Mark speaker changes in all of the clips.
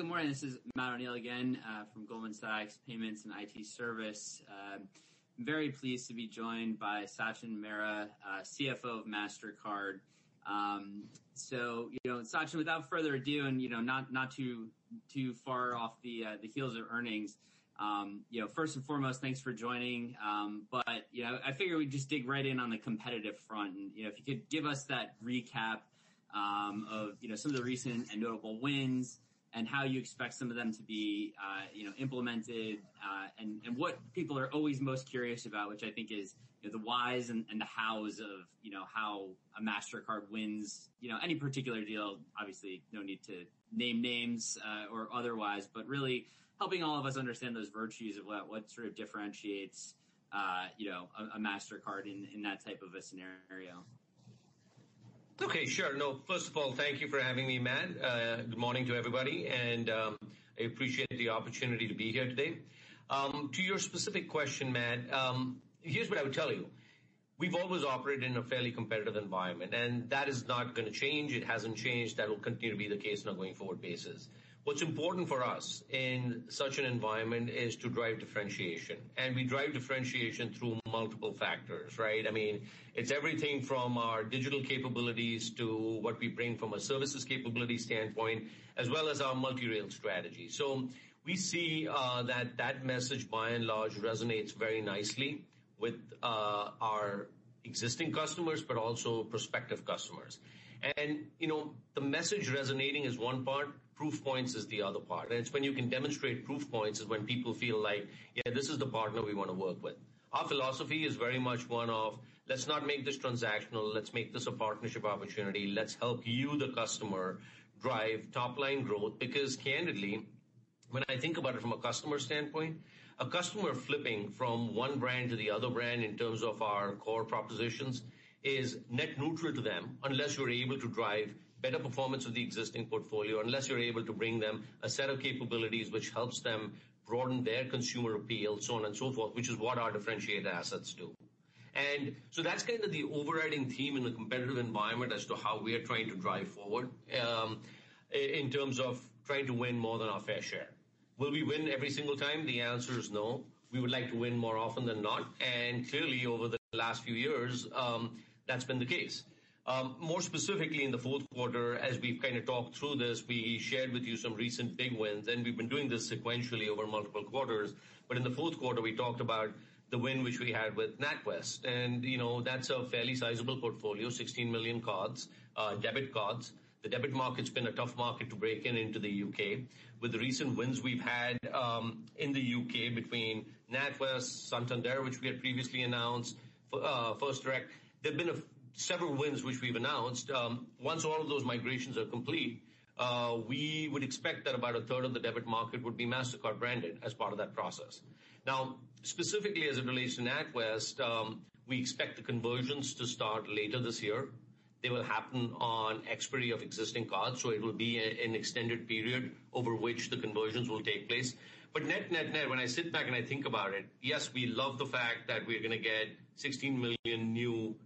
Speaker 1: Good morning. This is Matt O'Neill again uh, from Goldman Sachs Payments and IT Service. Um, very pleased to be joined by Sachin Mehra, uh, CFO of Mastercard. Um, so, you know, Sachin, without further ado, and you know, not not too far off uh, the heels of earnings, um, you know, first and foremost, thanks for joining. Um, but you know, I figure we'd just dig right in on the competitive front, and you know, if you could give us that recap um, of you know some of the recent and notable wins and how you expect some of them to be uh, you know, implemented, uh, and and what people are always most curious about, which I think is the whys and and the hows of you know how a Mastercard wins you know, any particular deal. Obviously, no need to name names uh, or otherwise, but really helping all of us understand those virtues of what what sort of differentiates you know, a Mastercard in in that type of a scenario.
Speaker 2: Okay, sure. No, first of all, thank you for having me, Matt. Uh, Good morning to everybody, and um, I appreciate the opportunity to be here today. Um, To your specific question, Matt, um, here's what I would tell you. We've always operated in a fairly competitive environment, and that is not going to change. It hasn't changed. That will continue to be the case on a going-forward basis. What's important for us in such an environment is to drive differentiation, and we drive differentiation through multiple factors, right? I mean, it's everything from our digital capabilities to what we bring from a services capability standpoint, as well as our multi-rail strategy. So we see uh, that that message, by and large, resonates very nicely with uh, our existing customers, but also prospective customers. And, you know, the message resonating is one part, proof points is the other part. And it's when you can demonstrate proof points is when people feel like, "Yeah, this is the partner we want to work with." Our philosophy is very much one of, let's not make this transactional. Let's make this a partnership opportunity. Let's help you, the customer, drive top-line growth. Because candidly, when I think about it from a customer standpoint, a customer flipping from one brand to the other brand in terms of our core propositions is net neutral to them unless you're able to drive better performance of the existing portfolio, unless you're able to bring them a set of capabilities which helps them broaden their consumer appeal, so on and so forth, which is what our differentiated assets do. And so that's kind of the overriding theme in the competitive environment as to how we are trying to drive forward um, in terms of trying to win more than our fair share. Will we win every single time? The answer is no. We would like to win more often than not. And clearly, over the last few years, um, that's been the case. Um, more specifically, in the fourth quarter, as we've kind of talked through this, we shared with you some recent big wins, and we've been doing this sequentially over multiple quarters. But in the fourth quarter, we talked about the win which we had with NatWest. And, you know, that's a fairly sizable portfolio, 16 million cards, uh, debit cards. The debit market's been a tough market to break in into the U.K. With the recent wins we've had um, in the U.K. between NatWest, Santander, which we had previously announced, uh, First Direct, there've been several wins which we've announced. Um, once all of those migrations are complete, uh, we would expect that about a third of the debit market would be Mastercard branded as part of that process. Now, specifically as it relates to NatWest, um, we expect the conversions to start later this year. They will happen on expiry of existing cards, so it will be an extended period over which the conversions will take place. But net, net, net, when I sit back and I think about it, yes, we love the fact that we're going to get 16 million new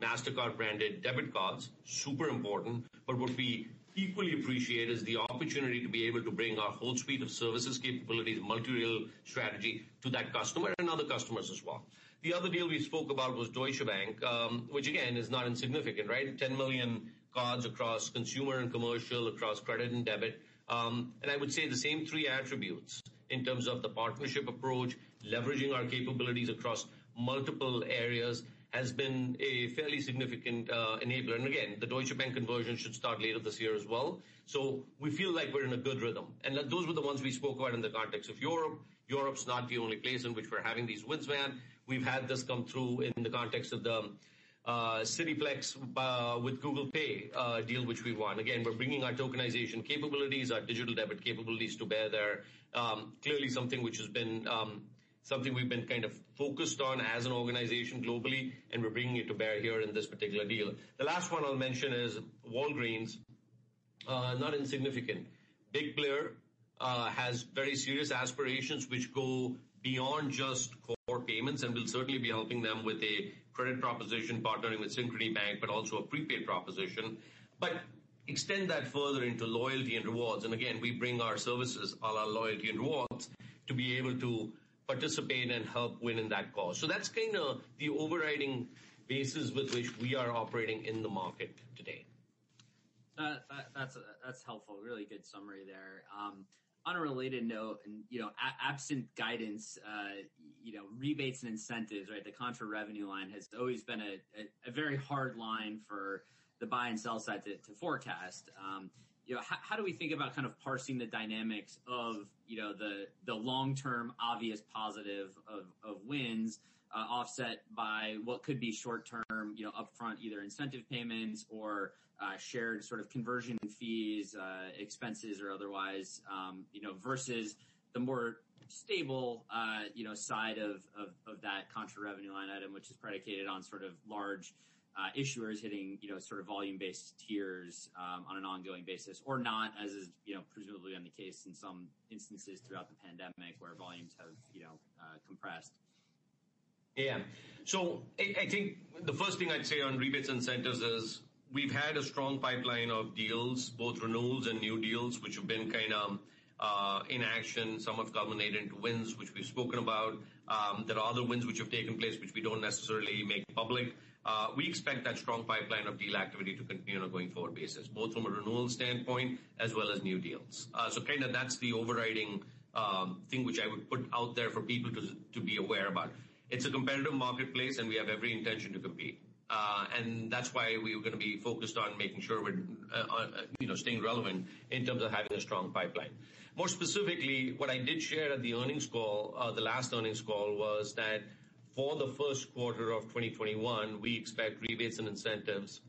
Speaker 2: Mastercard-branded debit cards. Super important. But what we equally appreciate is the opportunity to be able to bring our whole suite of services capabilities, multi-rail strategy to that customer and other customers as well. The other deal we spoke about was Deutsche Bank, which again, is not insignificant, right? 10 million cards across consumer and commercial, across credit and debit. Um, and I would say the same three attributes in terms of the partnership approach, leveraging our capabilities across multiple areas, has been a fairly significant uh, enabler. And again, the Deutsche Bank conversion should start later this year as well. So we feel like we're in a good rhythm. And those were the ones we spoke about in the context of Europe. Europe's not the only place in which we're having these wins, Matt. We've had this come through in the context of the uh, Citi Plex uh, with Google Pay deal which we won. Again, we're bringing our tokenization capabilities, our digital debit capabilities to bear there. Um, clearly something which has been um, something we've been kind of focused on as an organization globally, and we're bringing it to bear here in this particular deal. The last one I'll mention is Walgreens. Uh, not insignificant. Big player, uh, has very serious aspirations which go beyond just core payments, and we'll certainly be helping them with a credit proposition, partnering with Synchrony Bank, but also a prepaid proposition. But extend that further into loyalty and rewards. And again, we bring our services, all our loyalty and rewards, to be able to participate and help win in that cause. So that's kind of the overriding basis with which we are operating in the market today.
Speaker 1: That, that's that's helpful. Really good summary there. Um, on a related note, and you know, absent guidance, uh, you know, rebates and incentives, right? The contra revenue line has always been a, very hard line for the buy and sell side to, to forecast. You know, how, how, do we think about kind of parsing the dynamics of you know the the long term obvious positive of of wins uh, offset by what could be short term, you know, upfront either incentive payments or uh, shared sort of conversion fees, uh, expenses or otherwise, um, you know, versus the more stable, uh, you know, side of, of, of that contra revenue line item, which is predicated on sort of large issuers hitting, you know, sort of volume-based tiers um, on an ongoing basis, or not, as is, you know, presumably been the case in some instances throughout the pandemic where volumes have, you know, uh, compressed.
Speaker 2: Yeah. So I, I think the first thing I'd say on rebates and incentives is we've had a strong pipeline of deals, both renewals and new deals, which have been kind of uh, in action. Some have culminated into wins, which we've spoken about. Um, there are other wins which have taken place, which we don't necessarily make public. Uh, we expect that strong pipeline of deal activity to continue on a going forward basis, both from a renewal standpoint as well as new deals. Uh, so kind of that's the overriding um, thing which I would put out there for people to to be aware about. It's a competitive marketplace, and we have every intention to compete. Uh, and that's why we're gonna be focused on making sure we're, you know, staying relevant in terms of having a strong pipeline. More specifically, what I did share at the earnings call, the last earnings call, was that for the first quarter of 2021, we expect rebates and incentives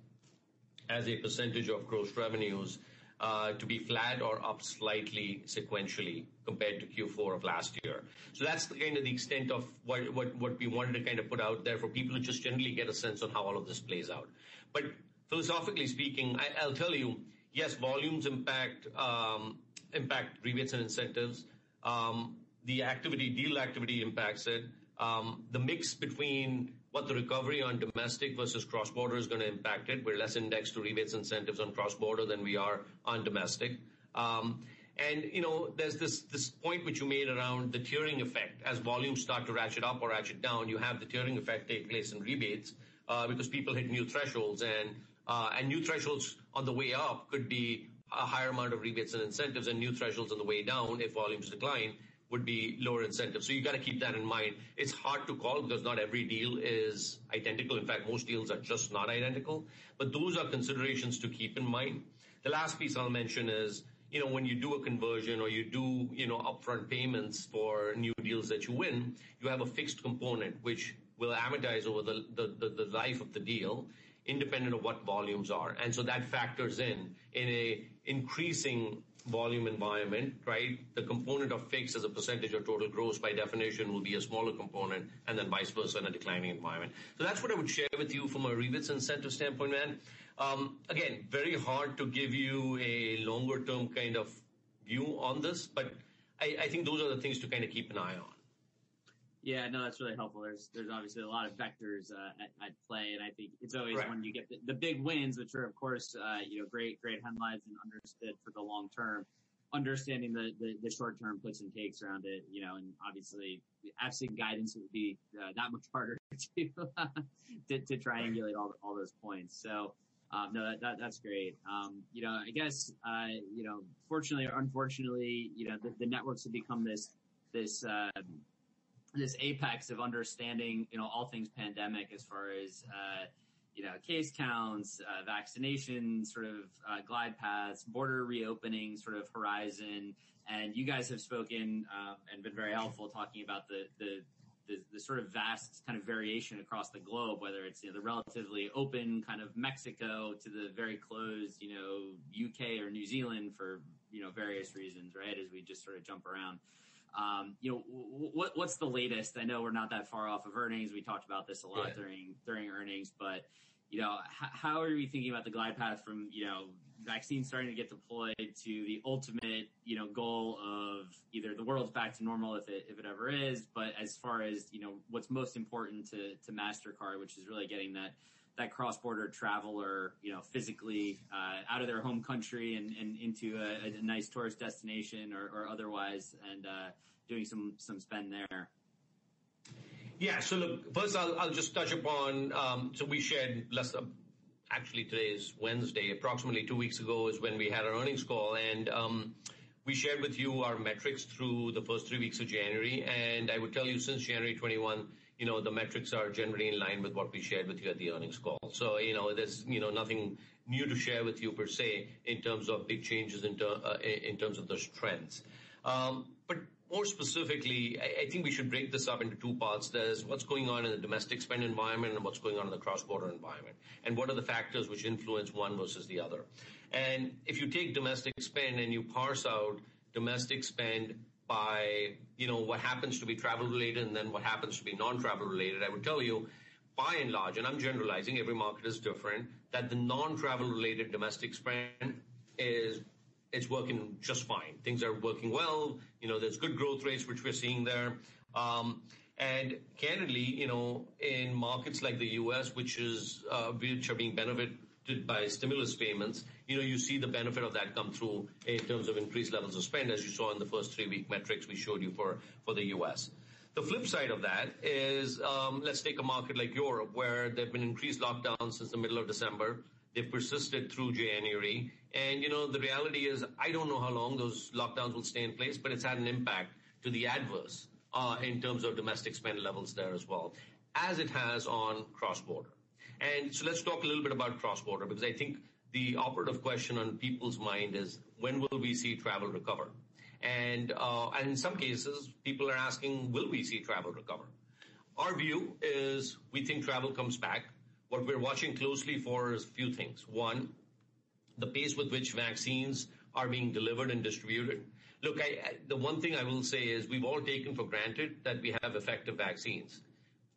Speaker 2: as a percentage of gross revenues uh, to be flat or up slightly sequentially compared to Q4 of last year. So that's kind of the extent of what we wanted to kind of put out there for people to just generally get a sense on how all of this plays out. But philosophically speaking, I'll tell you, yes, volumes impact um, impact rebates and incentives. Um, the activity, deal activity impacts it. Um, the mix between what the recovery on domestic versus cross-border is gonna impact it. We're less indexed to rebates incentives on cross-border than we are on domestic. Um, and You know, there's this this point which you made around the tiering effect. As volumes start to ratchet up or ratchet down, you have the tiering effect take place in rebates, uh, because people hit new thresholds. And uh, and New thresholds on the way up could be a higher amount of rebates and incentives, and new thresholds on the way down if volumes decline would be lower incentives. So you got to keep that in mind. It's hard to call because not every deal is identical. In fact, most deals are just not identical. But those are considerations to keep in mind. The last piece I'll mention is, you know, when you do a conversion or you do, you know, upfront payments for new deals that you win, you have a fixed component which will amortize over the, the, the life of the deal independent of what volumes are. And so that factors in in a increasing volume environment, right? The component of fixed as a percentage of total gross, by definition, will be a smaller component, and then vice versa in a declining environment. So that's what I would share with you from a rebates incentive standpoint, man. Um, again, very hard to give you a longer term kind of view on this, but I think those are the things to kind of keep an eye on.
Speaker 1: Yeah, no, that's really helpful. There's there's obviously a lot of vectors uh, at, at, play, and I think it's always right. when you get the, the, big wins, which are of course uh, you know great great headlines and understood for the long term. Understanding the, the, the short term puts and takes around it, you know, and obviously absent guidance would be uh, that much harder to, to, to triangulate all all those points. So. Um, no, that, that, that's great. Um, you know, I guess, uh, you know, fortunately or unfortunately, you know, the, the networks have become this, this, uh, this apex of understanding, you know, all things pandemic as far as, uh, you know, case counts, uh, vaccination, sort of uh, glide paths, border reopening, sort of horizon. And you guys have spoken uh, and been very helpful talking about the, the the, the, sort of vast kind of variation across the globe, whether it's you know, the relatively open kind of Mexico to the very closed, you know, UK or New Zealand for you know various reasons, right? As we just sort of jump around. Um, you know, what, what's the latest? I know we're not that far off of earnings. We talked about this a lot yeah. during during earnings, but you know, how are we thinking about the glide path from you know vaccines starting to get deployed to the ultimate you know goal of either the world's back to normal if it if it ever is, but as far as you know, what's most important to to Mastercard, which is really getting that that cross-border traveler, you know, physically uh, out of their home country and, and into a, a, nice tourist destination or, or otherwise, and uh, doing some some spend there.
Speaker 2: Yeah. So look, first I'll, I'll just touch upon. Um, so we shared less. Uh, actually, today is Wednesday. Approximately two weeks ago is when we had our earnings call, and um, we shared with you our metrics through the first three weeks of January. And I would tell you, since January 21 you know, the metrics are generally in line with what we shared with you at the earnings call. So, you know, there's, you know, nothing new to share with you per se in terms of big changes in uh, terms of those trends. Um, but more specifically, I think we should break this up into two parts. There's what's going on in the domestic spend environment and what's going on in the cross-border environment, and what are the factors which influence one versus the other. And if you take domestic spend and you parse out domestic spend by, you know, what happens to be travel related and then what happens to be non-travel related, I would tell you, by and large, and I'm generalizing, every market is different, that the non-travel related domestic spend is it's working just fine. Things are working well. You know, there's good growth rates, which we're seeing there. Um, and candidly, you know, in markets like the U.S., which is, uh, which are being benefited by stimulus payments, you know, you see the benefit of that come through in terms of increased levels of spend, as you saw in the first three-week metrics we showed you for the U.S. The flip side of that is, um, let's take a market like Europe, where there have been increased lockdowns since the middle of December. They've persisted through January. And, you know, the reality is, I don't know how long those lockdowns will stay in place, but it's had an impact to the adverse uh, in terms of domestic spend levels there as well, as it has on cross-border. And so let's talk a little bit about cross-border, because I think the operative question on people's mind is, when will we see travel recover? And uh, in some cases, people are asking, will we see travel recover? Our view is we think travel comes back. What we're watching closely for is a few things. One, the pace with which vaccines are being delivered and distributed. Look, the one thing I will say is we've all taken for granted that we have effective vaccines.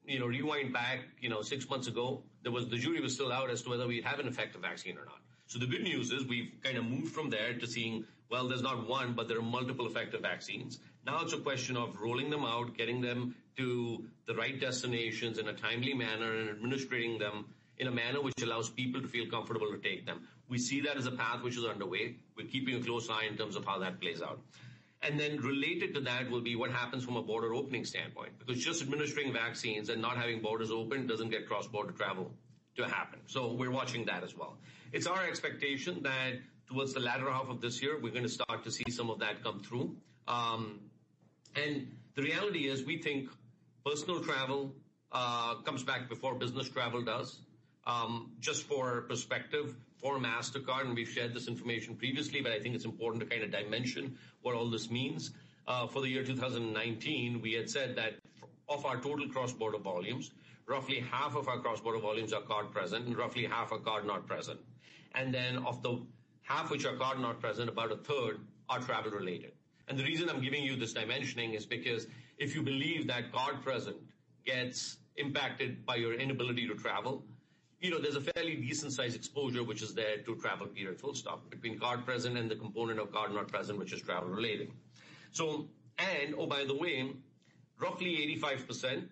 Speaker 2: You know, rewind back, you know, six months ago, there was the jury was still out as to whether we'd have an effective vaccine or not. So the good news is we've kind of moved from there to seeing, well, there's not one, but there are multiple effective vaccines. Now it's a question of rolling them out, getting them to the right destinations in a timely manner, and administering them in a manner which allows people to feel comfortable to take them. We see that as a path which is underway. We're keeping a close eye in terms of how that plays out. And then related to that will be what happens from a border opening standpoint, because just administering vaccines and not having borders open doesn't get cross-border travel to happen. So we're watching that as well. It's our expectation that towards the latter half of this year, we're going to start to see some of that come through. Um, and the reality is, we think personal travel uh, comes back before business travel does. Um, just for perspective, for Mastercard, and we've shared this information previously, but I think it's important to kind of dimension what all this means. Uh, for the year 2019, we had said that of our total cross-border volumes, roughly half of our cross-border volumes are card present, and roughly half are card not present. And then of the half which are card not present, about a third are travel related. And the reason I'm giving you this dimensioning is because if you believe that card present gets impacted by your inability to travel, you know, there's a fairly decent sized exposure which is there to travel period, full stop, between card present and the component of card not present, which is travel related. So, and oh, by the way, roughly 85%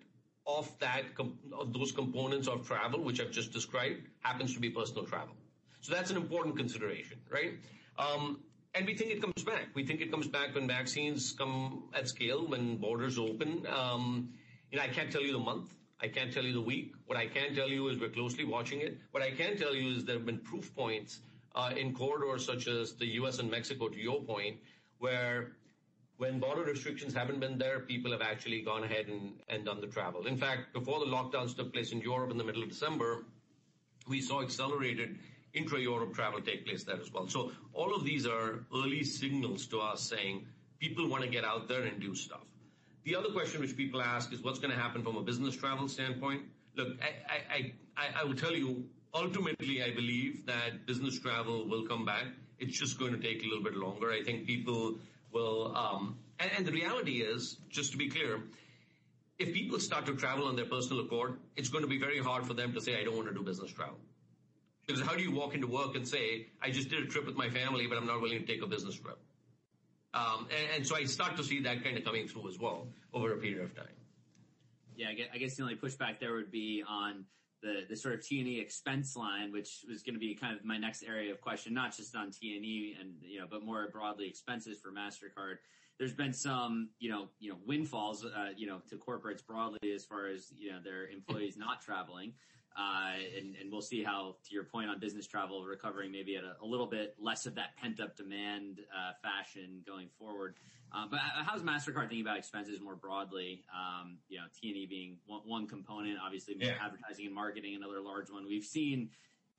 Speaker 2: of that, of those components of travel, which I've just described, happens to be personal travel. So that's an important consideration, right? Um, and we think it comes back. We think it comes back when vaccines come at scale, when borders open. Um, you know, I can't tell you the month. I can't tell you the week. What I can tell you is we're closely watching it. What I can tell you is there have been proof points uh, in corridors such as the U.S. and Mexico, to your point, where when border restrictions haven't been there, people have actually gone ahead and, and done the travel. In fact, before the lockdowns took place in Europe in the middle of December, we saw accelerated intra-Europe travel take place there as well. So all of these are early signals to us saying people want to get out there and do stuff. The other question which people ask is what's going to happen from a business travel standpoint? Look, I, I, I, I will tell you, ultimately, I believe that business travel will come back. It's just going to take a little bit longer. I think people will, um, and, and the reality is, just to be clear, if people start to travel on their personal accord, it's going to be very hard for them to say, I don't want to do business travel. Because how do you walk into work and say, I just did a trip with my family, but I'm not willing to take a business trip? Um, and, and, so I start to see that kind of coming through as well over a period of time.
Speaker 1: Yeah, I guess the only pushback there would be on the the sort of T&E expense line, which was going to be kind of my next area of question, not just on T&E and you know, but more broadly expenses for Mastercard. There's been some you know you know windfalls uh, you know to corporates broadly as far as you know their employees not traveling. Uh, and, and, we'll see how, to your point on business travel, recovering maybe at a, a little bit less of that pent up demand uh, fashion going forward. Uh, but how's Mastercard thinking about expenses more broadly? Um, you know, T&E being one, one component, obviously yeah. advertising and marketing another large one. We've seen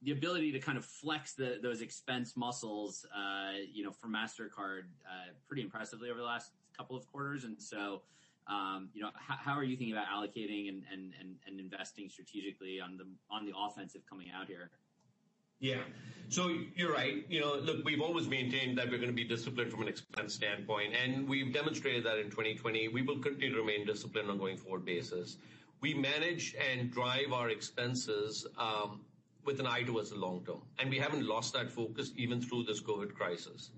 Speaker 1: the ability to kind of flex the, those expense muscles, uh, you know, for Mastercard uh, pretty impressively over the last couple of quarters, and so um, you know, how, how, are you thinking about allocating and, and, and, and, investing strategically on the on the offensive coming out here?
Speaker 2: Yeah. So you're right. You know, look, we've always maintained that we're going to be disciplined from an expense standpoint, and we've demonstrated that in 2020. We will continue to remain disciplined on a going forward basis. We manage and drive our expenses um, with an eye towards the long term, and we haven't lost that focus even through this COVID crisis.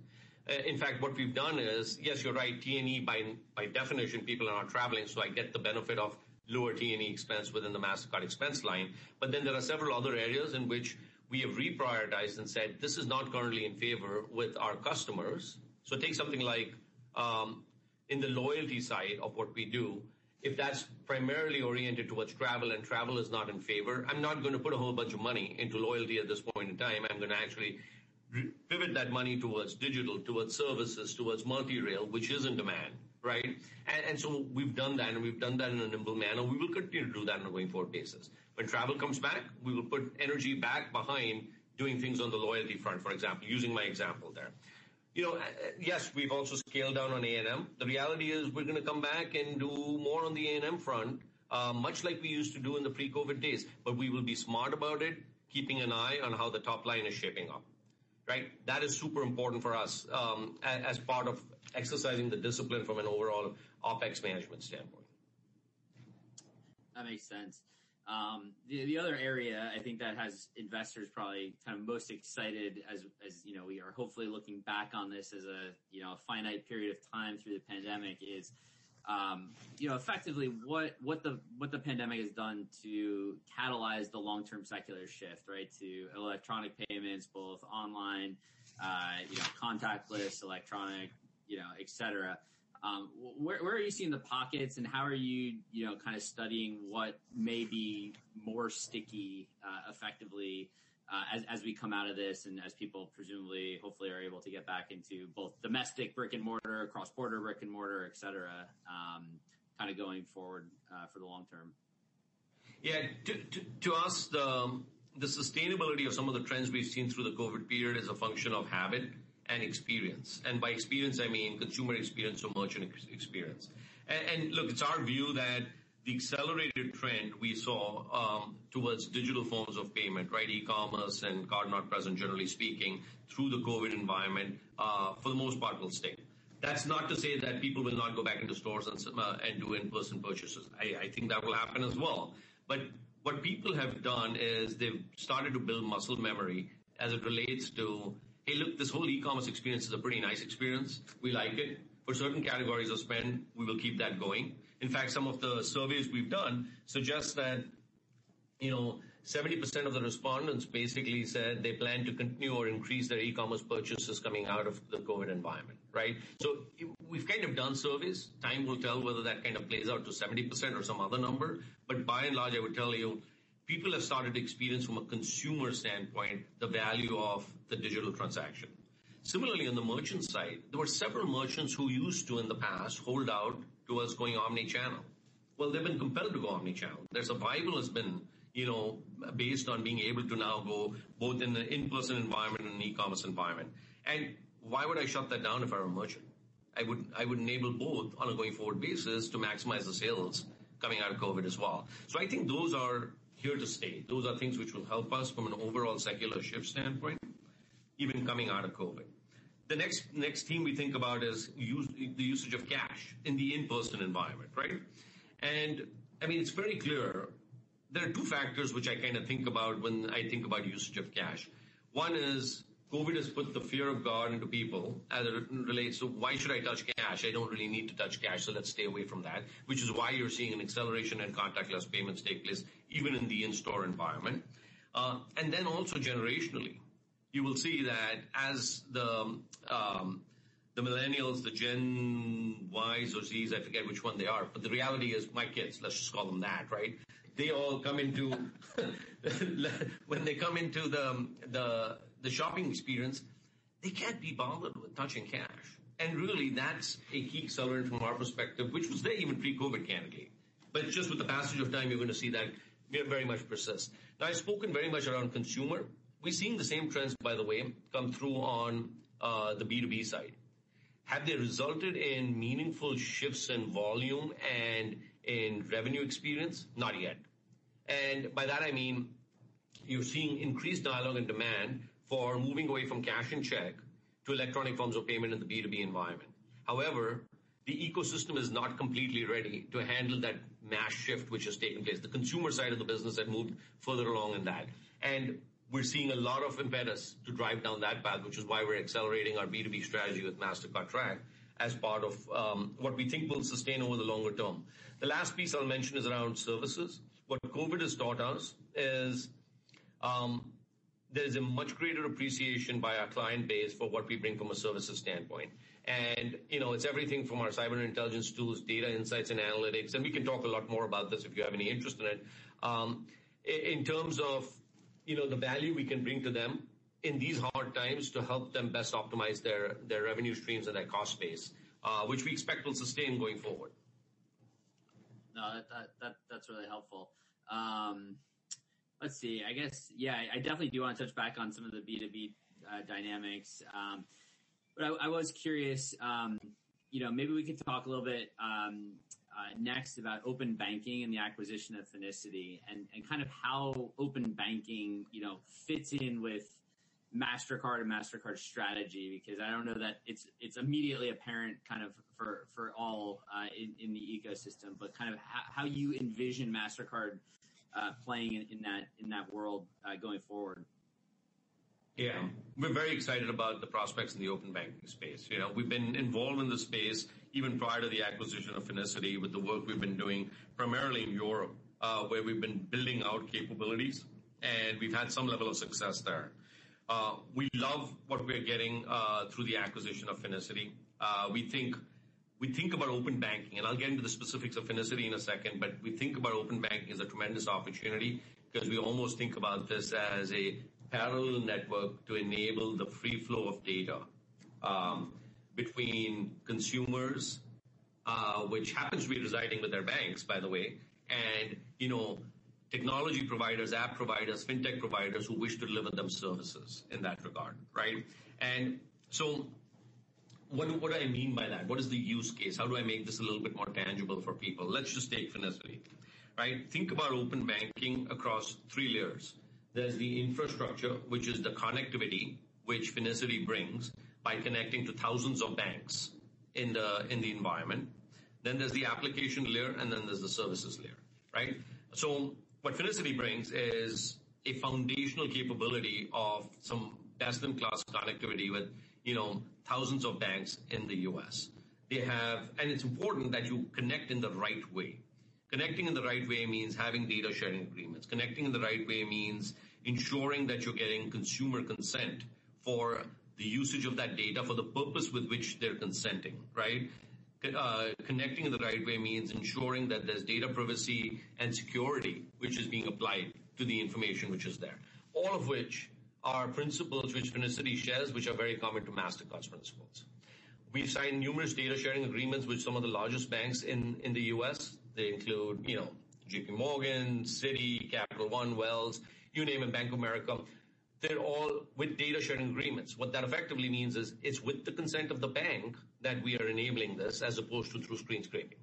Speaker 2: Uh, in fact, what we've done is, yes, you're right, T&E by, by definition, people are not traveling, so I get the benefit of lower T&E expense within the MasterCard expense line. But then there are several other areas in which we have reprioritized and said, this is not currently in favor with our customers. So take something like um, in the loyalty side of what we do, if that's primarily oriented towards travel and travel is not in favor, I'm not going to put a whole bunch of money into loyalty at this point in time. I'm going to actually pivot that money towards digital, towards services, towards multi-rail, which is in demand, right? And, and so we've done that, and we've done that in a nimble manner. We will continue to do that on a going forward basis. When travel comes back, we will put energy back behind doing things on the loyalty front, for example, using my example there. You know, uh, yes, we've also scaled down on A&M. The reality is we're going to come back and do more on the A&M front, uh, much like we used to do in the pre-COVID days. But we will be smart about it, keeping an eye on how the top line is shaping up right? That is super important for us um, as part of exercising the discipline from an overall OpEx management standpoint.
Speaker 1: That makes sense. Um, the, the other area I think that has investors probably kind of most excited as, as, you know, we are hopefully looking back on this as a, you know, a finite period of time through the pandemic is um, you know, effectively what what the what the pandemic has done to catalyze the long term secular shift, right, to electronic payments, both online, uh, you know, contactless, electronic, you know, et cetera. Um, where, are you seeing the pockets, and how are you, you know, kind of studying what may be more sticky, uh, effectively uh, as, as we come out of this and as people presumably, hopefully, are able to get back into both domestic brick and mortar, cross border brick and mortar, et cetera, um, kind of going forward uh, for the long term?
Speaker 2: Yeah, to, us, the, the sustainability of some of the trends we've seen through the COVID period is a function of habit and experience. And by experience, I mean consumer experience or merchant experience. And, and look, it's our view that the accelerated trend we saw um, towards digital forms of payment, right? E-commerce and card not present, generally speaking, through the COVID environment, uh, for the most part, will stay. That's not to say that people will not go back into stores and, uh, and do in-person purchases. I, I think that will happen as well. But what people have done is they've started to build muscle memory as it relates to, hey, look, this whole e-commerce experience is a pretty nice experience. We like it. For certain categories of spend, we will keep that going. In fact, some of the surveys we've done suggest that, you know, 70% of the respondents basically said they plan to continue or increase their e-commerce purchases coming out of the COVID environment, right? So we've kind of done surveys. Time will tell whether that kind of plays out to 70% or some other number. But by and large, I would tell you, people have started to experience from a consumer standpoint the value of the digital transaction. Similarly, on the merchant side, there were several merchants who used to, in the past, hold out towards going omni-channel. Well, they've been compelled to go omni-channel. Their survival has been, you know, based on being able to now go both in the in-person environment and an e-commerce environment. And why would I shut that down if I were a merchant? I would, I would enable both on a going forward basis to maximize the sales coming out of COVID as well. So I think those are here to stay. Those are things which will help us from an overall secular shift standpoint, even coming out of COVID. The next next theme we think about is the usage of cash in the in-person environment, right? And I mean, it's very clear. There are two factors which I kind of think about when I think about usage of cash. One is COVID has put the fear of God into people as it relates to why should I touch cash? I don't really need to touch cash, so let's stay away from that, which is why you're seeing an acceleration in contactless payments take place even in the in-store environment. Uh, and then also generationally, you will see that as um, the millennials, the Gen Ys or Zs, I forget which one they are, but the reality is my kids, let's just call them that, right? They all come into when they come into the the shopping experience, they can't be bothered with touching cash. And really, that's a key accelerant from our perspective, which was there even pre-COVID, candidly. But just with the passage of time, you're going to see that very much persist. Now, I've spoken very much around consumer. We're seeing the same trends, by the way, come through on uh, the B2B side. Have they resulted in meaningful shifts in volume and in revenue experience? Not yet. And by that, I mean, you're seeing increased dialogue and demand for moving away from cash and check to electronic forms of payment in the B2B environment. However, the ecosystem is not completely ready to handle that mass shift which has taken place. The consumer side of the business had moved further along in that, and we're seeing a lot of impetus to drive down that path, which is why we're accelerating our B2B strategy with Mastercard Track as part of um, what we think will sustain over the longer term. The last piece I'll mention is around services. What COVID has taught us is, um, there's a much greater appreciation by our client base for what we bring from a services standpoint. And, you know, it's everything from our cyber intelligence tools, data insights, and analytics, and we can talk a lot more about this if you have any interest in it. Um, in terms of, you know, the value we can bring to them in these hard times to help them best optimize their revenue streams and their cost base, uh, which we expect will sustain going forward.
Speaker 1: No, that's really helpful. Um, Let's see. I guess, yeah, I definitely do want to touch back on some of the B2B uh, dynamics. Um, but I was curious, um, you know, maybe we could talk a little bit um, uh, next about open banking and the acquisition of Finicity and and kind of how open banking, you know, fits in with Mastercard and Mastercard strategy, because I don't know that it's it's immediately apparent kind of for for all uh, in the ecosystem, but kind of how you envision Mastercard Uh, playing in that in that world uh, going forward.
Speaker 2: Yeah. We're very excited about the prospects in the open banking space. You know, we've been involved in the space even prior to the acquisition of Finicity, with the work we've been doing primarily in Europe, uh, where we've been building out capabilities, and we've had some level of success there. We love what we're getting through the acquisition of Finicity. We think, we think about open banking, and I'll get into the specifics of Finicity in a second, but we think about open banking as a tremendous opportunity because we almost think about this as a parallel network to enable the free flow of data um, between consumers, uh, which happens to be residing with their banks, by the way, and, you know, technology providers, app providers, fintech providers who wish to deliver them services in that regard, right? And so what do I mean by that? What is the use case? How do I make this a little bit more tangible for people? Let's just take Finicity, right? Think about open banking across three layers. There's the infrastructure, which is the connectivity, which Finicity brings by connecting to thousands of banks in the environment. Then there's the application layer, and then there's the services layer, right? So what Finicity brings is a foundational capability of some best-in-class connectivity with, you know, thousands of banks in the U.S. They have. And it's important that you connect in the right way. Connecting in the right way means having data sharing agreements. Connecting in the right way means ensuring that you're getting consumer consent for the usage of that data for the purpose with which they're consenting, right? Uh, connecting in the right way means ensuring that there's data privacy and security, which is being applied to the information which is there. All of which are principles which Finicity shares, which are very common to Mastercard's principles. We've signed numerous data sharing agreements with some of the largest banks in the U.S. They include, you know, JPMorgan, Citi, Capital One, Wells, you name it, Bank of America. They're all with data sharing agreements. What that effectively means is it's with the consent of the bank that we are enabling this, as opposed to through screen scraping.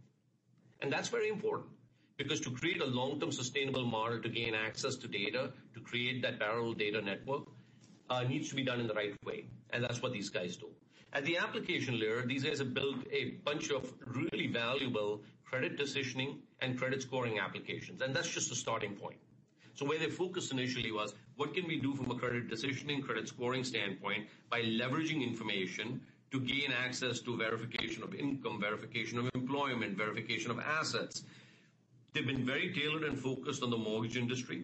Speaker 2: And that's very important, because to create a long-term sustainable model, to gain access to data, to create that parallel data network, uh, needs to be done in the right way, and that's what these guys do. At the application layer, these guys have built a bunch of really valuable credit decisioning and credit scoring applications, and that's just a starting point. So where they focused initially was, what can we do from a credit decisioning, credit scoring standpoint by leveraging information to gain access to verification of income, verification of employment, verification of assets? They've been very tailored and focused on the mortgage industry.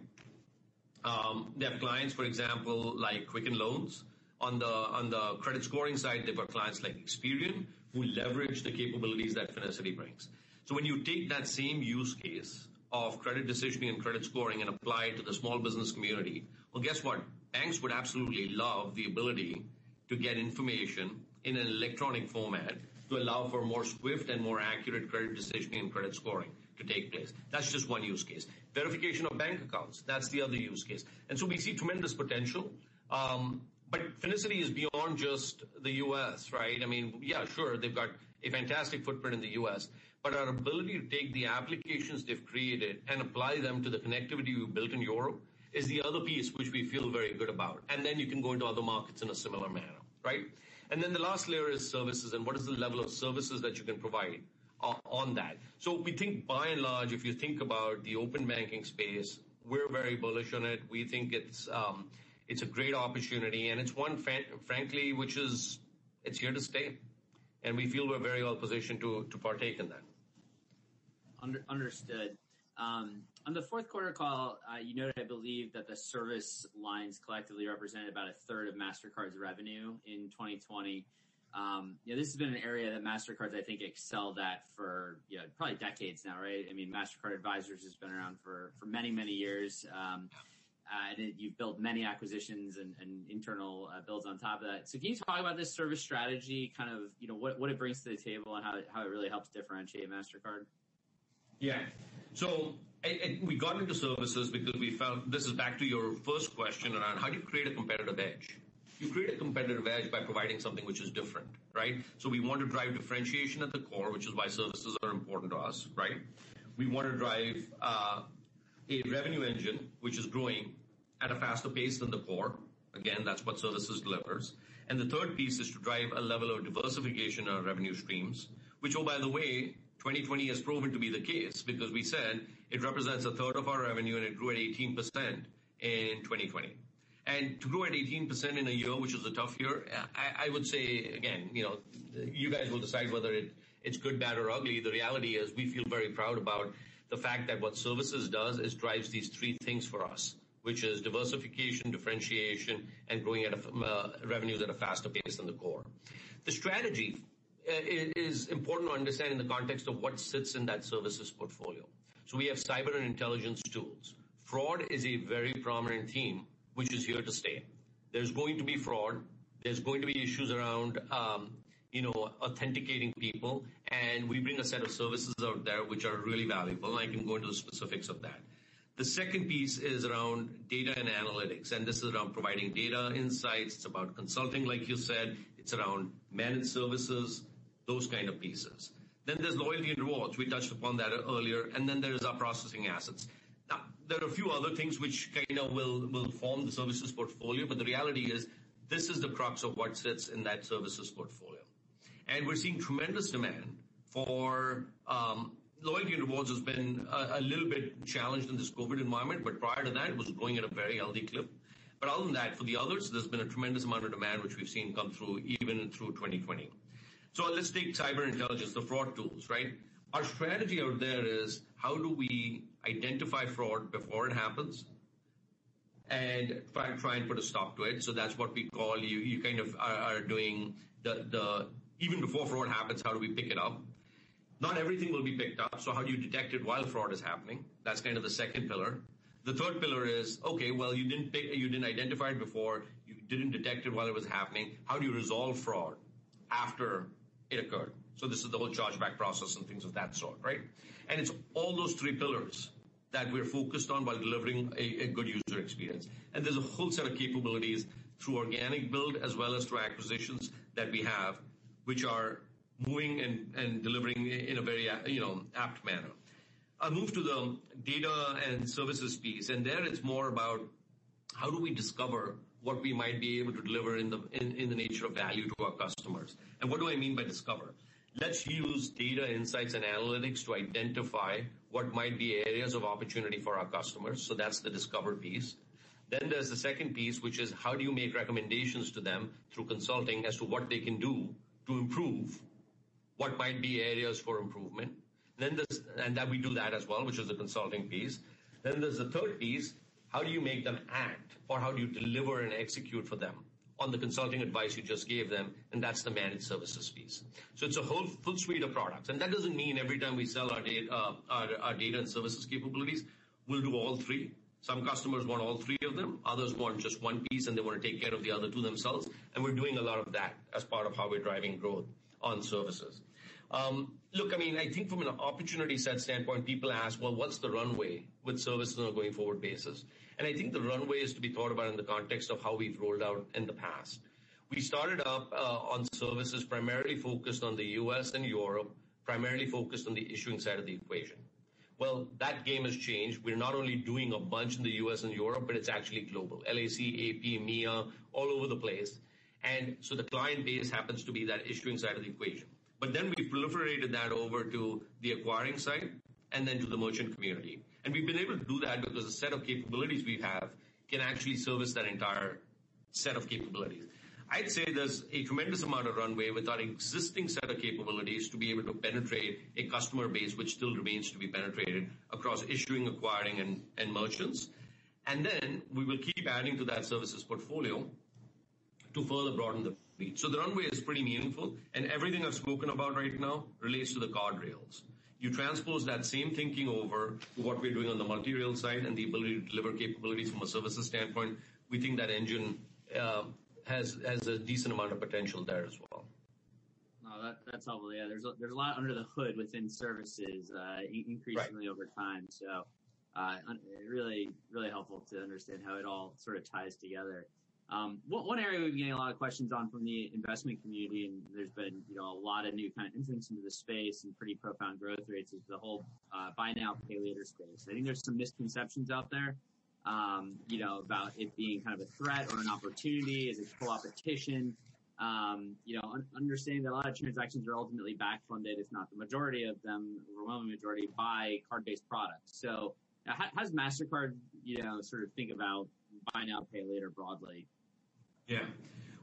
Speaker 2: Um, they have clients, for example, like Quicken Loans. On the on the credit scoring side, they've got clients like Experian, who leverage the capabilities that Finicity brings. So when you take that same use case of credit decisioning and credit scoring and apply it to the small business community, well, guess what? Banks would absolutely love the ability to get information in an electronic format to allow for more swift and more accurate credit decisioning and credit scoring to take place. That's just one use case. Verification of bank accounts, that's the other use case. And so we see tremendous potential. Um, but Finicity is beyond just the U.S., right? I mean, yeah, sure, they've got a fantastic footprint in the U.S., but our ability to take the applications they've created and apply them to the connectivity we've built in Europe is the other piece which we feel very good about. And then you can go into other markets in a similar manner, right? And then the last layer is services, and what is the level of services that you can provide on that? So we think by and large, if you think about the open banking space, we're very bullish on it. We think it's um, a great opportunity, and it's one frankly, which is it's here to stay, and we feel we're very well positioned to partake in that.
Speaker 1: Understood. Um, on the fourth quarter call, uh, you noted, I believe, that the service lines collectively represented about a third of Mastercard's revenue in 2020. Um, this has been an area that Mastercard, I think, excelled at for probably decades now, right? I mean, Mastercard Advisors has been around for for many, many years. Um, uh, and you've built many acquisitions and internal uh, builds on top of that. So can you talk about this service strategy, kind of you know, what what it brings to the table and how it really helps differentiate Mastercard?
Speaker 2: Yeah. So we got into services because we felt, this is back to your first question around how do you create a competitive edge? You create a competitive edge by providing something which is different, right? So we want to drive differentiation at the core, which is why services are important to us, right? We want to drive uh, a revenue engine which is growing at a faster pace than the core. Again, that's what services delivers. And the third piece is to drive a level of diversification in our revenue streams, which, oh, by the way, 2020 has proven to be the case because we said it represents a third of our revenue, and it grew at 18% in 2020. And to grow at 18% in a year, which was a tough year, I would say, again, you know, you guys will decide whether it's good, bad, or ugly. The reality is we feel very proud about the fact that what services does is drives these three things for us, which is diversification, differentiation, and growing at uh, revenues at a faster pace than the core. The strategy uh, is important to understand in the context of what sits in that services portfolio. So we have cyber and intelligence tools. Fraud is a very prominent theme, which is here to stay. There's going to be fraud. There's going to be issues around um, you know, authenticating people, and we bring a set of services out there which are really valuable, I can go into the specifics of that. The second piece is around data and analytics, and this is around providing data insights. It's about consulting, like you said. It's around managed services, those kind of pieces. Then there's loyalty and rewards. We touched upon that earlier. And then There is our processing assets. There are a few other things which kind of will form the services portfolio, but the reality is this is the crux of what sits in that services portfolio. And we're seeing tremendous demand for um, loyalty and rewards has been a little bit challenged in this COVID environment, but prior to that, it was growing at a very healthy clip. But other than that, for the others, there's been a tremendous amount of demand, which we've seen come through even through 2020. So Let's take cyber intelligence, the fraud tools, right? Our strategy out there is how do we identify fraud before it happens and try try and put a stop to it. So that's what we call, you you kind of are doing the the, even before fraud happens, how do we pick it up? Not everything will be picked up, So how do you detect it while fraud is happening? That's kind of the second pillar. The third pillar is, okay, well, you didn't you didn't identify it before, you didn't detect it while it was happening. How do you resolve fraud after it occurred? So this is the whole chargeback process and things of that sort, right? And it's all those three pillars that we're focused on while delivering a good user experience. And there's a whole set of capabilities through organic build as well as through acquisitions that we have, which are moving and delivering in a very uh, you know, apt manner. I'll move to the data and services piece, and there it's more about how do we discover what we might be able to deliver in the nature of value to our customers. And what do I mean by discover? Let's use data insights and analytics to identify what might be areas of opportunity for our customers. So that's the discover piece. Then there's the second piece, which is how do you make recommendations to them through consulting as to what they can do to improve what might be areas for improvement. And that we do that as well, which is the consulting piece. Then there's the third piece, how do you make them act, or how do you deliver and execute for them on the consulting advice you just gave them, and that's the managed services piece. So it's a whole full suite of products, and that doesn't mean every time we sell our data uh, our data and services capabilities, we'll do all three. Some customers want all three of them, others want just one piece, and they want to take care of the other two themselves, and we're doing a lot of that as part of how we're driving growth on services. Um, look, I mean, I think from an opportunity set standpoint, people ask, "Well, what's the runway with services on a going-forward basis?" And I think the runway is to be thought about in the context of how we've rolled out in the past. We started up uh, on services primarily focused on the U.S. and Europe, primarily focused on the issuing side of the equation. Well, that game has changed. We're not only doing a bunch in the U.S. and Europe, but it's actually global. LAC, AP, EMEA, all over the place. And so the client base happens to be that issuing side of the equation. But then we've proliferated that over to the acquiring side and then to the merchant community. And we've been able to do that because the set of capabilities we have can actually service that entire set of capabilities. I'd say there's a tremendous amount of runway with our existing set of capabilities to be able to penetrate a customer base, which still remains to be penetrated across issuing, acquiring, and and merchants. And then we will keep adding to that services portfolio to further broaden the. So the runway is pretty meaningful, and everything I've spoken about right now relates to the card rails. You transpose that same thinking over to what we're doing on the multi-rail side and the ability to deliver capabilities from a services standpoint, we think that engine uh, has a decent amount of potential there as well.
Speaker 1: No, that's helpful. Yeah, there's a lot under the hood within services, uh, increasingly-
Speaker 2: Right
Speaker 1: over time. So, uh, really, really helpful to understand how it all sort of ties together. Um, one area we've been getting a lot of questions on from the investment community, and there's been, you know, a lot of new kind of entrants into the space and pretty profound growth rates, is the whole uh, buy now, pay later space. I think there's some misconceptions out there, um, you know, about it being kind of a threat or an opportunity. Is it co-opetition? Um, you know, understanding that a lot of transactions are ultimately back-funded, if not the majority of them, overwhelming majority, by card-based products. So how does Mastercard, you know, sort of think about buy now, pay later broadly?
Speaker 2: Yeah.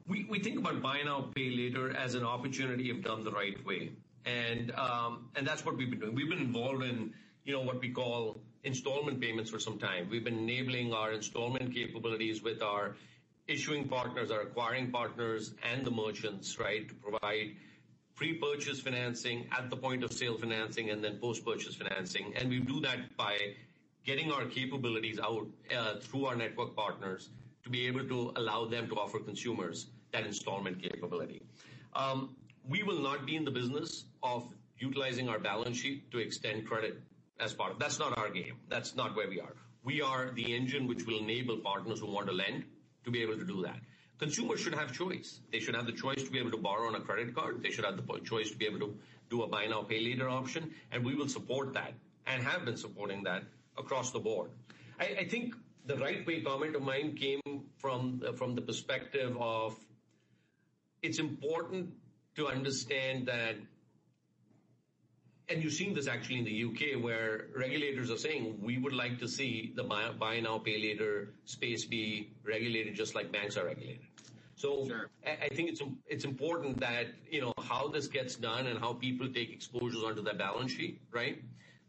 Speaker 2: We we think about buy now, pay later as an opportunity if done the right way. And um and that's what we've been doing. We've been involved in, you know, what we call installment payments for some time. We've been enabling our installment capabilities with our issuing partners, our acquiring partners, and the merchants, right? To provide pre-purchase financing, at the point of sale financing, and then post-purchase financing. And we do that by getting our capabilities out through our network partners be able to allow them to offer consumers that installment capability. Um, we will not be in the business of utilizing our balance sheet to extend credit as part of... That's not our game. That's not where we are. We are the engine which will enable partners who want to lend to be able to do that. Consumers should have choice. They should have the choice to be able to borrow on a credit card. They should have the choice to be able to do a buy now, pay later option, and we will support that and have been supporting that across the board. I think the right way comment of mine came from from the perspective of it's important to understand that, and you're seeing this actually in the U.K., where regulators are saying, "We would like to see the buy buy now, pay later space be regulated just like banks are regulated.
Speaker 1: Sure.
Speaker 2: I think it's important that, you know, how this gets done and how people take exposures onto their balance sheet, right?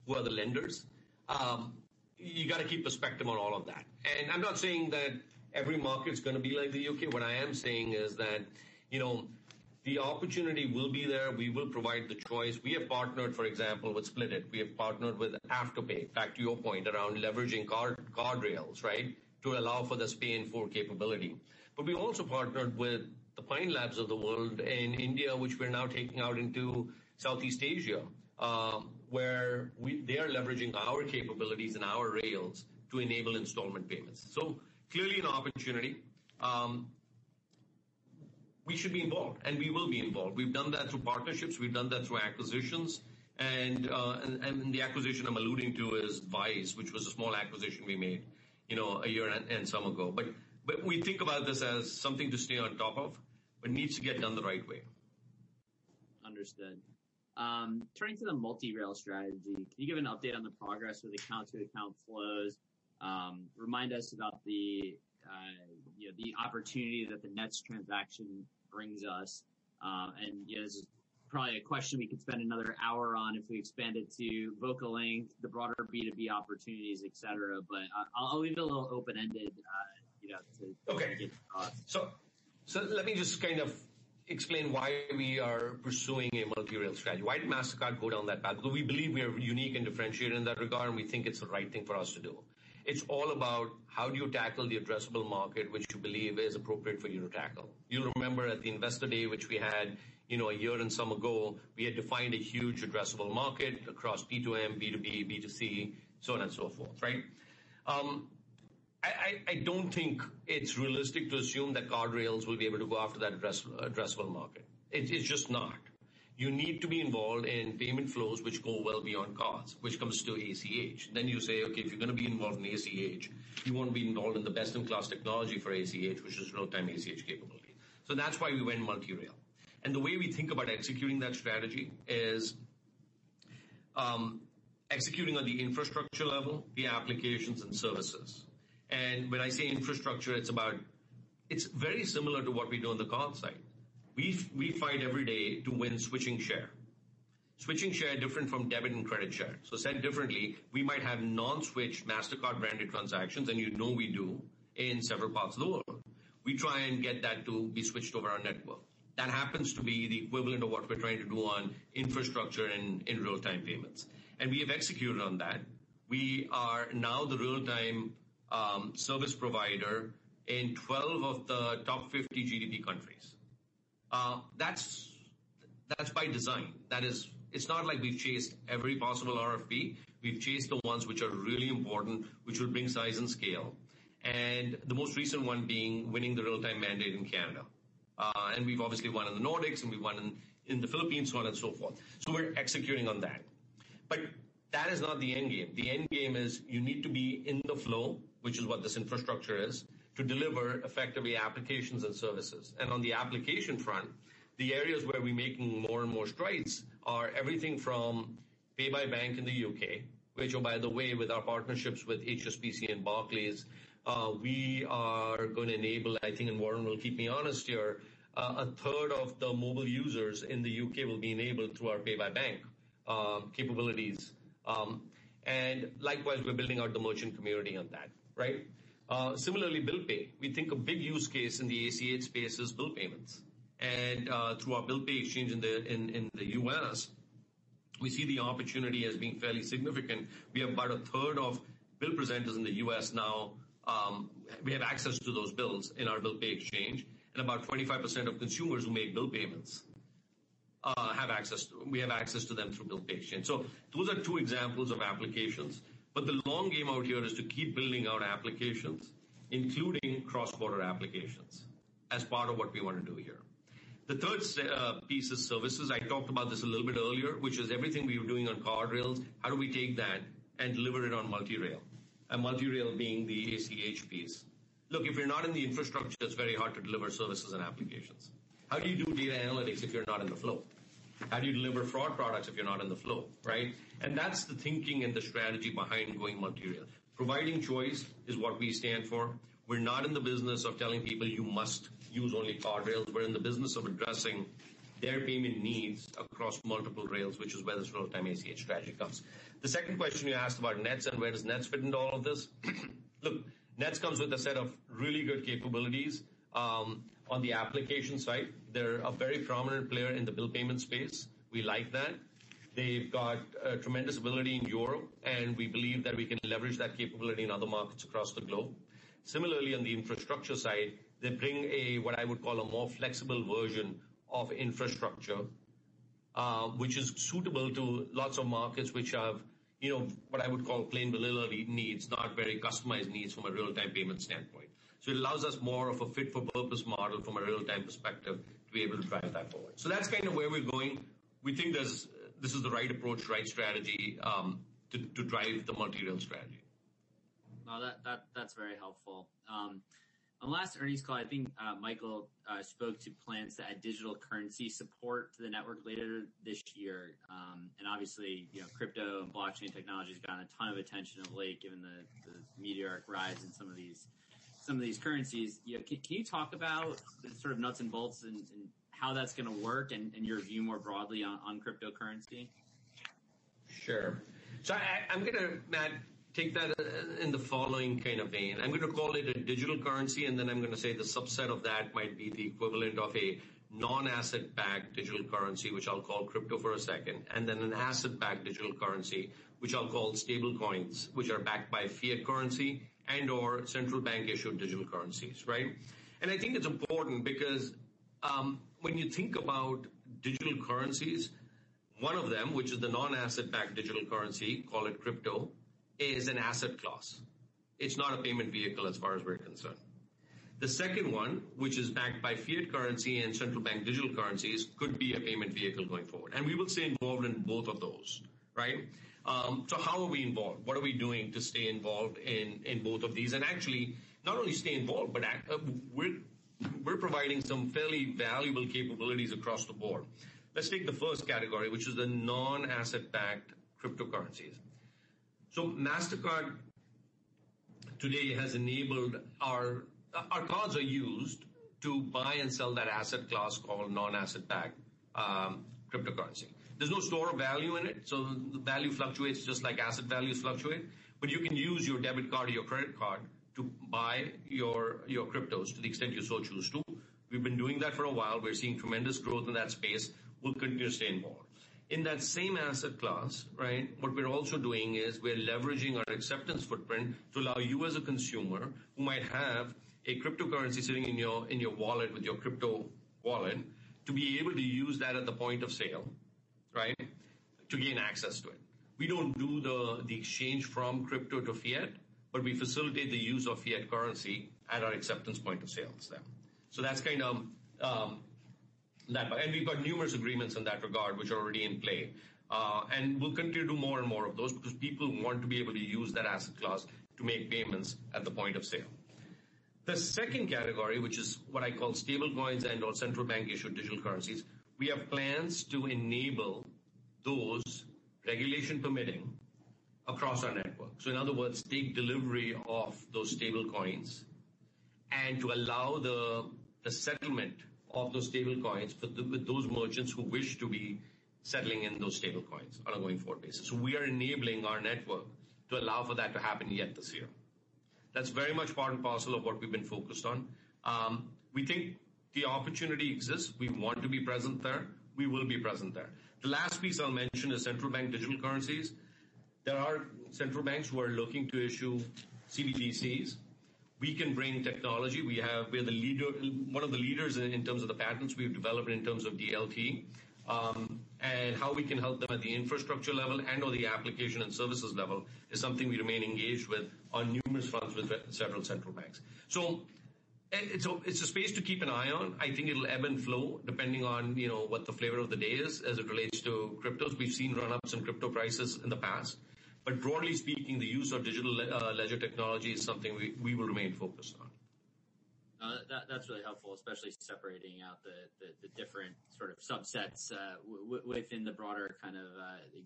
Speaker 2: Who are the lenders? Um, You got to keep perspective on all of that. And I'm not saying that every market is gonna be like the U.K. What I am saying is that, you know, the opportunity will be there. We will provide the choice. We have partnered, for example, with Split. We have partnered with Afterpay, back to your point, around leveraging card rails, right? To allow for this Pay in 4 capability. But we also partnered with the Pine Labs of the world in India, which we're now taking out into Southeast Asia, um, where they are leveraging our capabilities and our rails to enable installment payments. So clearly an opportunity. Um, we should be involved, and we will be involved. We've done that through partnerships, we've done that through acquisitions, and uh, the acquisition I'm alluding to is Vyze, which was a small acquisition we made, you know, a year and some ago. But we think about this as something to stay on top of, but needs to get done the right way.
Speaker 1: Understood. Turning to the multi-rail strategy, can you give an update on the progress with account-to-account flows? Um, remind us about the uh, you know the opportunity that the Nets transaction brings us. uh, and you know, This is probably a question we could spend another hour on if we expand it to VocaLink, the broader B2B opportunities, et cetera. But I'll leave it a little open-ended.
Speaker 2: Uh, you know, to, okay. To so, so let me just kind of explain why we are pursuing a multi-rail strategy. Why did Mastercard go down that path? We believe we are unique and differentiated in that regard, and we think it's the right thing for us to do. It's all about how do you tackle the addressable market, which you believe is appropriate for you to tackle. You'll remember at the Investor Day, which we had you know, a year and some ago, we had defined a huge addressable market across P2M, B2B, B2C, so on and so forth, right? Um, I don't think it's realistic to assume that card rails will be able to go after that addressable market. It's just not. You need to be involved in payment flows which go well beyond cards, which comes to ACH. Then you say, okay, if you're going to be involved in ACH, you want to be involved in the best-in-class technology for ACH, which is real-time ACH capability. So that's why we went multi-rail. And the way we think about executing that strategy is um, executing on the infrastructure level, the applications and services. And when I say infrastructure, it's about... It's very similar to what we do on the card side. We fight every day to win switching share. Switching share different from debit and credit share. So said differently, we might have non-switch Mastercard-branded transactions, and you know we do in several parts of the world. We try and get that to be switched over our network. That happens to be the equivalent of what we're trying to do on infrastructure and in real-time payments. And we have executed on that. We are now the real-time Um, service provider in 12 of the top 50 GDP countries. Uh, that's by design. It's not like we've chased every possible RFP. We've chased the ones which are really important, which will bring size and scale. And the most recent one being winning the real-time mandate in Canada. Uh, and we've obviously won in the Nordics, and we've won in the Philippines, so on and so forth. So we're executing on that. But that is not the end game. The end game is you need to be in the flow, which is what this infrastructure is, to deliver effectively applications and services. And on the application front, the areas where we're making more and more strides are everything from Pay by Bank in the U.K., which, oh, by the way, with our partnerships with HSBC and Barclays, uh, we are going to enable, I think, and Warren will keep me honest here, uh, a third of the mobile users in the U.K. will be enabled through our Pay by Bank um, capabilities. Um and likewise, we're building out the merchant community on that, right? Similarly, Bill Pay. We think a big use case in the ACH space is bill payments. And uh through our Bill Pay Exchange in the in in the U.S., we see the opportunity as being fairly significant. We have about a third of bill presenters in the U.S. now. We have access to those bills in our Bill Pay Exchange, and about 25% of consumers who make bill payments, uh have access we have access to them through Bill Pay Exchange. So those are two examples of applications. But the long game out here is to keep building out applications, including cross-border applications, as part of what we want to do here. The third uh, piece is services. I talked about this a little bit earlier, which is everything we were doing on card rails, how do we take that and deliver it on multi-rail? And multi-rail being the ACH piece. Look, if you're not in the infrastructure, it's very hard to deliver services and applications. How do you do data analytics if you're not in the flow? How do you deliver fraud products if you're not in the flow, right? And that's the thinking and the strategy behind going multi-rail. Providing choice is what we stand for. We're not in the business of telling people you must use only card rails. We're in the business of addressing their payment needs across multiple rails, which is where this real-time ACH strategy comes. The second question you asked about Nets and where does Nets fit into all of this? Look, Nets comes with a set of really good capabilities um, on the application side. They're a very prominent player in the bill payment space. We like that. They've got tremendous ability in Europe, and we believe that we can leverage that capability in other markets across the globe. Similarly, on the infrastructure side, they bring a, what I would call a more flexible version of infrastructure, uh, which is suitable to lots of markets which have you know, what I would call plain vanilla needs, not very customized needs from a real-time payment standpoint. So it allows us more of a fit-for-purpose model from a real-time perspective to be able to drive that forward. So that's kind of where we're going. We think this is the right approach, right strategy, um, to drive the multi-rail strategy.
Speaker 1: No, that's very helpful. Um, on the last earnings call, I think uh, Michael uh, spoke to plans to add digital currency support to the network later this year. Um and obviously, you know, crypto and blockchain technology has gotten a ton of attention of late, given the meteoric rise in some of these currencies. Can you talk about the sort of nuts and bolts and how that's going to work and your view more broadly on cryptocurrency?
Speaker 2: Sure. So I'm going to, Matt, take that in the following kind of vein. I'm going to call it a digital currency, and then I'm going to say the subset of that might be the equivalent of a non-asset-backed digital currency, which I'll call crypto for a second, and then an asset-backed digital currency, which I'll call stablecoins, which are backed by fiat currency and/or central bank-issued digital currencies. Right? And I think it's important because um, when you think about digital currencies, one of them, which is the non-asset-backed digital currency, call it crypto, is an asset class. It's not a payment vehicle as far as we're concerned. The second one, which is backed by fiat currency and central bank digital currencies, could be a payment vehicle going forward. And we will stay involved in both of those. Right? How are we involved? What are we doing to stay involved in in both of these? And actually, not only stay involved, but we're we're providing some fairly valuable capabilities across the board. Let's take the first category, which is the non-asset-backed cryptocurrencies. So MasterCard today has enabled our our cards are used to buy and sell that asset class called non-asset-backed um, cryptocurrency. There's no store of value in it, so the value fluctuates just like asset values fluctuate. But you can use your debit card or your credit card to buy your your cryptos to the extent you so choose to. We've been doing that for a while. We're seeing tremendous growth in that space. We'll continue to stay involved. In that same asset class, right, what we're also doing is we're leveraging our acceptance footprint to allow you as a consumer who might have a cryptocurrency sitting in your, in your wallet with your crypto wallet, to be able to use that at the point of sale to gain access to it. We don't do the exchange from crypto to fiat, but we facilitate the use of fiat currency at our acceptance point of sales then. That's kind of um, that. And we've got numerous agreements in that regard, which are already in play. Uh, and we'll continue to do more and more of those because people want to be able to use that asset class to make payments at the point of sale. The second category, which is what I call stablecoins and/or central bank-issued digital currencies, we have plans to enable those, regulation permitting, across our network. So, in other words, take delivery of those stablecoins and to allow the settlement of those stable stablecoins with those merchants who wish to be settling in those stablecoins on a going-forward basis. So we are enabling our network to allow for that to happen yet this year. That's very much part and parcel of what we've been focused on. Um, we think the opportunity exists. We want to be present there. We will be present there. The last piece I'll mention is central bank digital currencies. There are central banks who are looking to issue CBDCs. We can bring technology. We're one of the leaders in terms of the patents we've developed in terms of DLT. Um, and how we can help them at the infrastructure level and/or the application and services level is something we remain engaged with on numerous fronts with several central banks. It's a space to keep an eye on. I think it'll ebb and flow depending on you know, what the flavor of the day is as it relates to cryptos. We've seen run-ups in crypto prices in the past. But broadly speaking, the use of digital uh, ledger technology is something we we will remain focused on.
Speaker 1: Uh, that's really helpful, especially separating out the different sort of subsets uh, within the broader kind of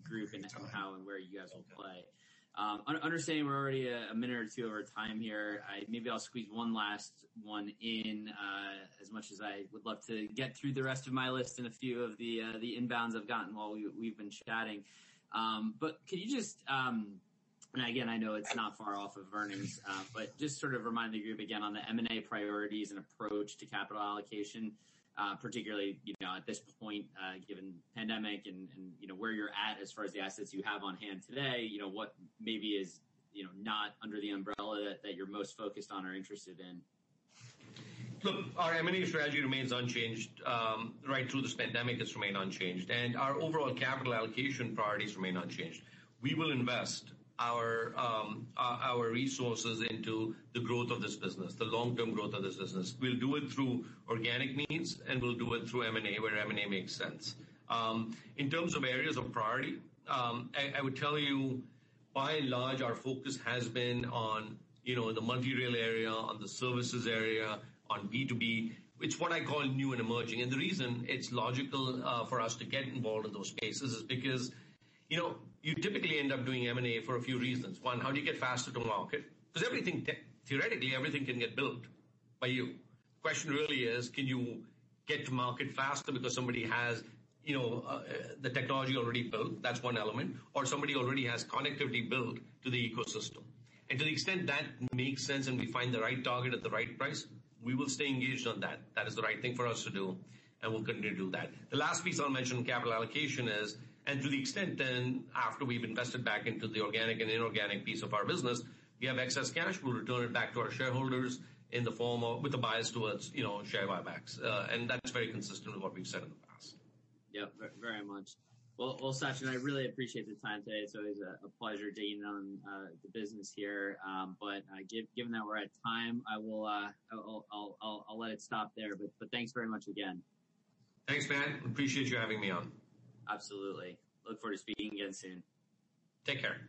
Speaker 1: group and how and where you guys will play. Um, understanding we're already a minute or two over time here, maybe I'll squeeze one last one in, uh, as much as I would love to get through the rest of my list and a few of the uh, the inbounds I've gotten while we've been chatting. Um, but could you just, um, and again, I know it's not far off of earnings, uh, but just sort of remind the group again on the M&A priorities and approach to capital allocation, particularly you know, at this point, given pandemic and and, you know, where you're at as far as the assets you have on hand today, you know, what maybe is you know, not under the umbrella that that you're most focused on or interested in?
Speaker 2: Look, our M&A strategy remains unchanged. Um, Right through this pandemic, it's remained unchanged. And our overall capital allocation priorities remain unchanged. We will invest Um, uh, our resources into the growth of this business, the long-term growth of this business. We'll do it through organic means, and we'll do it through M&A, where M&A makes sense. Um, in terms of areas of priority, um, I would tell you, by and large, our focus has been on you know, the multi-rail area, on the services area, on B2B. It's what I call new and emerging. And the reason it's logical uh, for us to get involved in those spaces is because, you typically end up doing M&A for a few reasons. One, how do you get faster to market? Because everything, theoretically, everything can get built by you. The Question really is, can you get to market faster because somebody has, you know, uh, uh, the technology already built? That's one element. Or somebody already has connectivity built to the ecosystem. And to the extent that makes sense and we find the right target at the right price, we will stay engaged on that. That is the right thing for us to do, and we'll continue to do that. The last piece I'll mention in capital allocation is, and to the extent then, after we've invested back into the organic and inorganic piece of our business, we have excess cash, we'll return it back to our shareholders in the form of, with a bias towards, you know, share buybacks. Uh, and that's very consistent with what we've said in the past.
Speaker 1: Yeah, very much. Well, Sachin, I really appreciate the time today. It's always a pleasure digging on uh, the business here. Um, but uh, given that we're at time, I will, I'll I'll let it stop there. But but thanks very much again.
Speaker 2: Thanks, Matt. Appreciate you having me on.
Speaker 1: Absolutely. Look forward to speaking again soon.
Speaker 2: Take care.